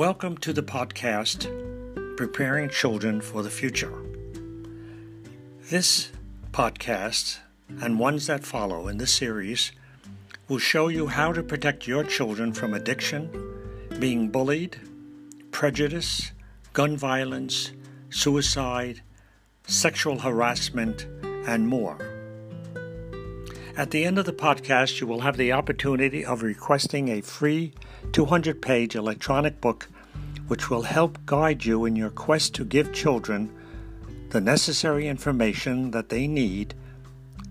Welcome to the podcast Preparing Children for the Future. This podcast and ones that follow in this series will show you how to protect your children from addiction, being bullied, prejudice, gun violence, suicide, sexual harassment, and more. At the end of the podcast, you will have the opportunity of requesting a free 200 page electronic book which will help guide you in your quest to give children the necessary information that they need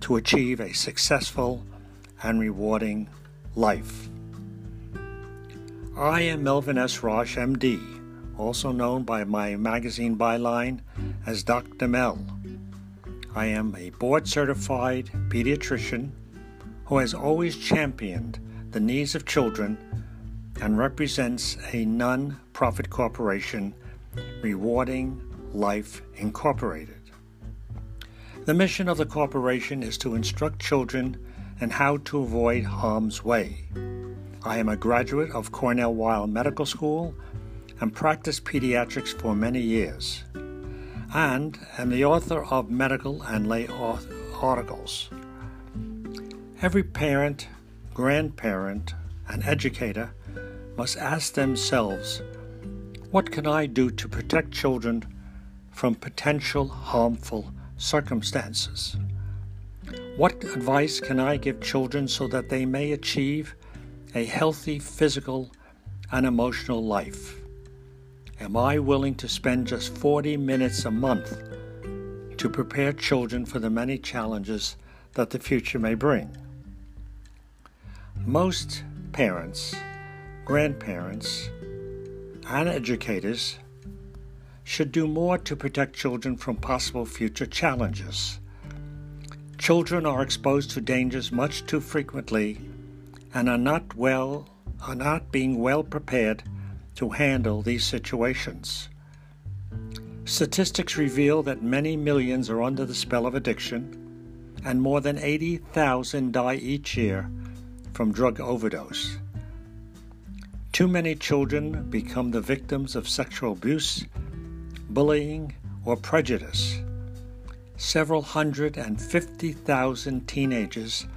to achieve a successful and rewarding life. I am Melvin S. Rosh, MD, also known by my magazine byline as Dr. Mel. I am a board certified pediatrician who has always championed the needs of children and represents a non profit corporation, Rewarding Life Incorporated. The mission of the corporation is to instruct children and how to avoid harm's way. I am a graduate of Cornell Weill Medical School and practiced pediatrics for many years, and am the author of medical and lay articles. Every parent, grandparent, and educator must ask themselves what can I do to protect children from potential harmful circumstances? What advice can I give children so that they may achieve a healthy physical and emotional life? Am I willing to spend just 40 minutes a month to prepare children for the many challenges that the future may bring? Most parents grandparents, and educators should do more to protect children from possible future challenges. Children are exposed to dangers much too frequently and are not well are not being well prepared to handle these situations. Statistics reveal that many millions are under the spell of addiction and more than 80,000 die each year from drug overdose. Too many children become the victims of sexual abuse, bullying, or prejudice. Several hundred and fifty thousand teenagers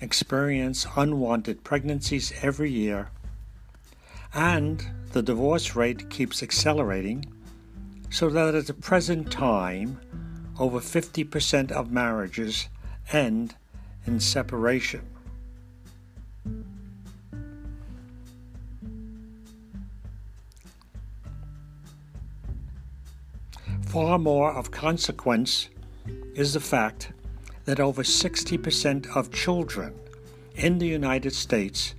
experience unwanted pregnancies every year, and the divorce rate keeps accelerating, so that at the present time, over 50% of marriages end in separation. Far more of consequence is the fact that over 60% of children in the United States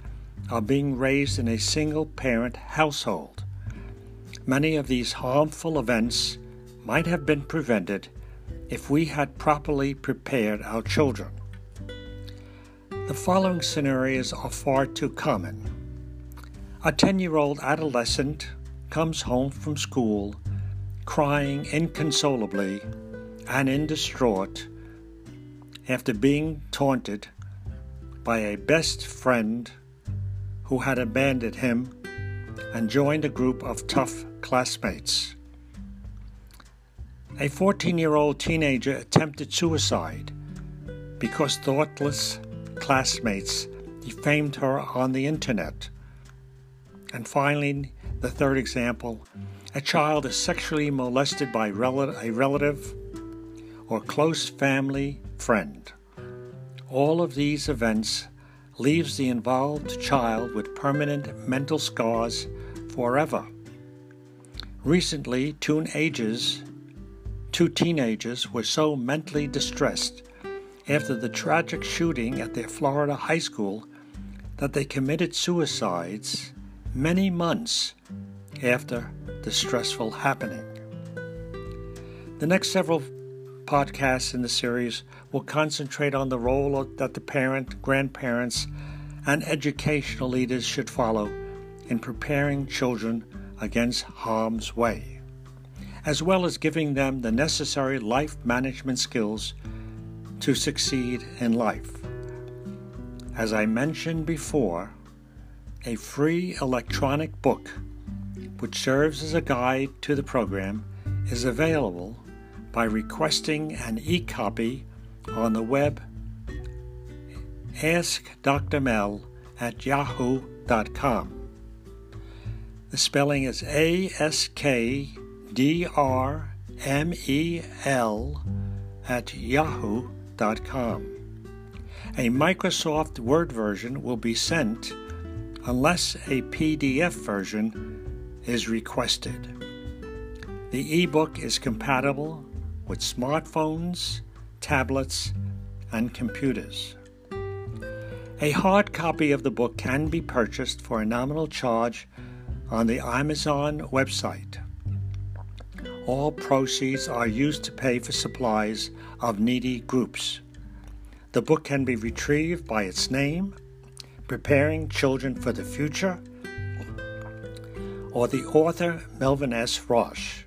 are being raised in a single parent household. Many of these harmful events might have been prevented if we had properly prepared our children. The following scenarios are far too common. A 10 year old adolescent comes home from school crying inconsolably and in distraught after being taunted by a best friend who had abandoned him and joined a group of tough classmates. A 14 year old teenager attempted suicide because thoughtless classmates defamed her on the internet. And finally, the third example a child is sexually molested by a relative or close family friend. All of these events leaves the involved child with permanent mental scars forever. Recently, two ages, two teenagers were so mentally distressed after the tragic shooting at their Florida high school that they committed suicides many months after the stressful happening. The next several podcasts in the series will concentrate on the role that the parent, grandparents, and educational leaders should follow in preparing children against harm's way, as well as giving them the necessary life management skills to succeed in life. As I mentioned before, a free electronic book which serves as a guide to the program, is available by requesting an e copy on the web askdrmel at yahoo.com. The spelling is A S K D R M E L at yahoo.com. A Microsoft Word version will be sent unless a PDF version is requested. The ebook is compatible with smartphones, tablets, and computers. A hard copy of the book can be purchased for a nominal charge on the Amazon website. All proceeds are used to pay for supplies of needy groups. The book can be retrieved by its name, Preparing Children for the Future, or the author Melvin S. Roche.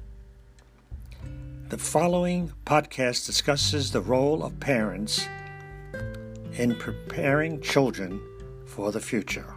The following podcast discusses the role of parents in preparing children for the future.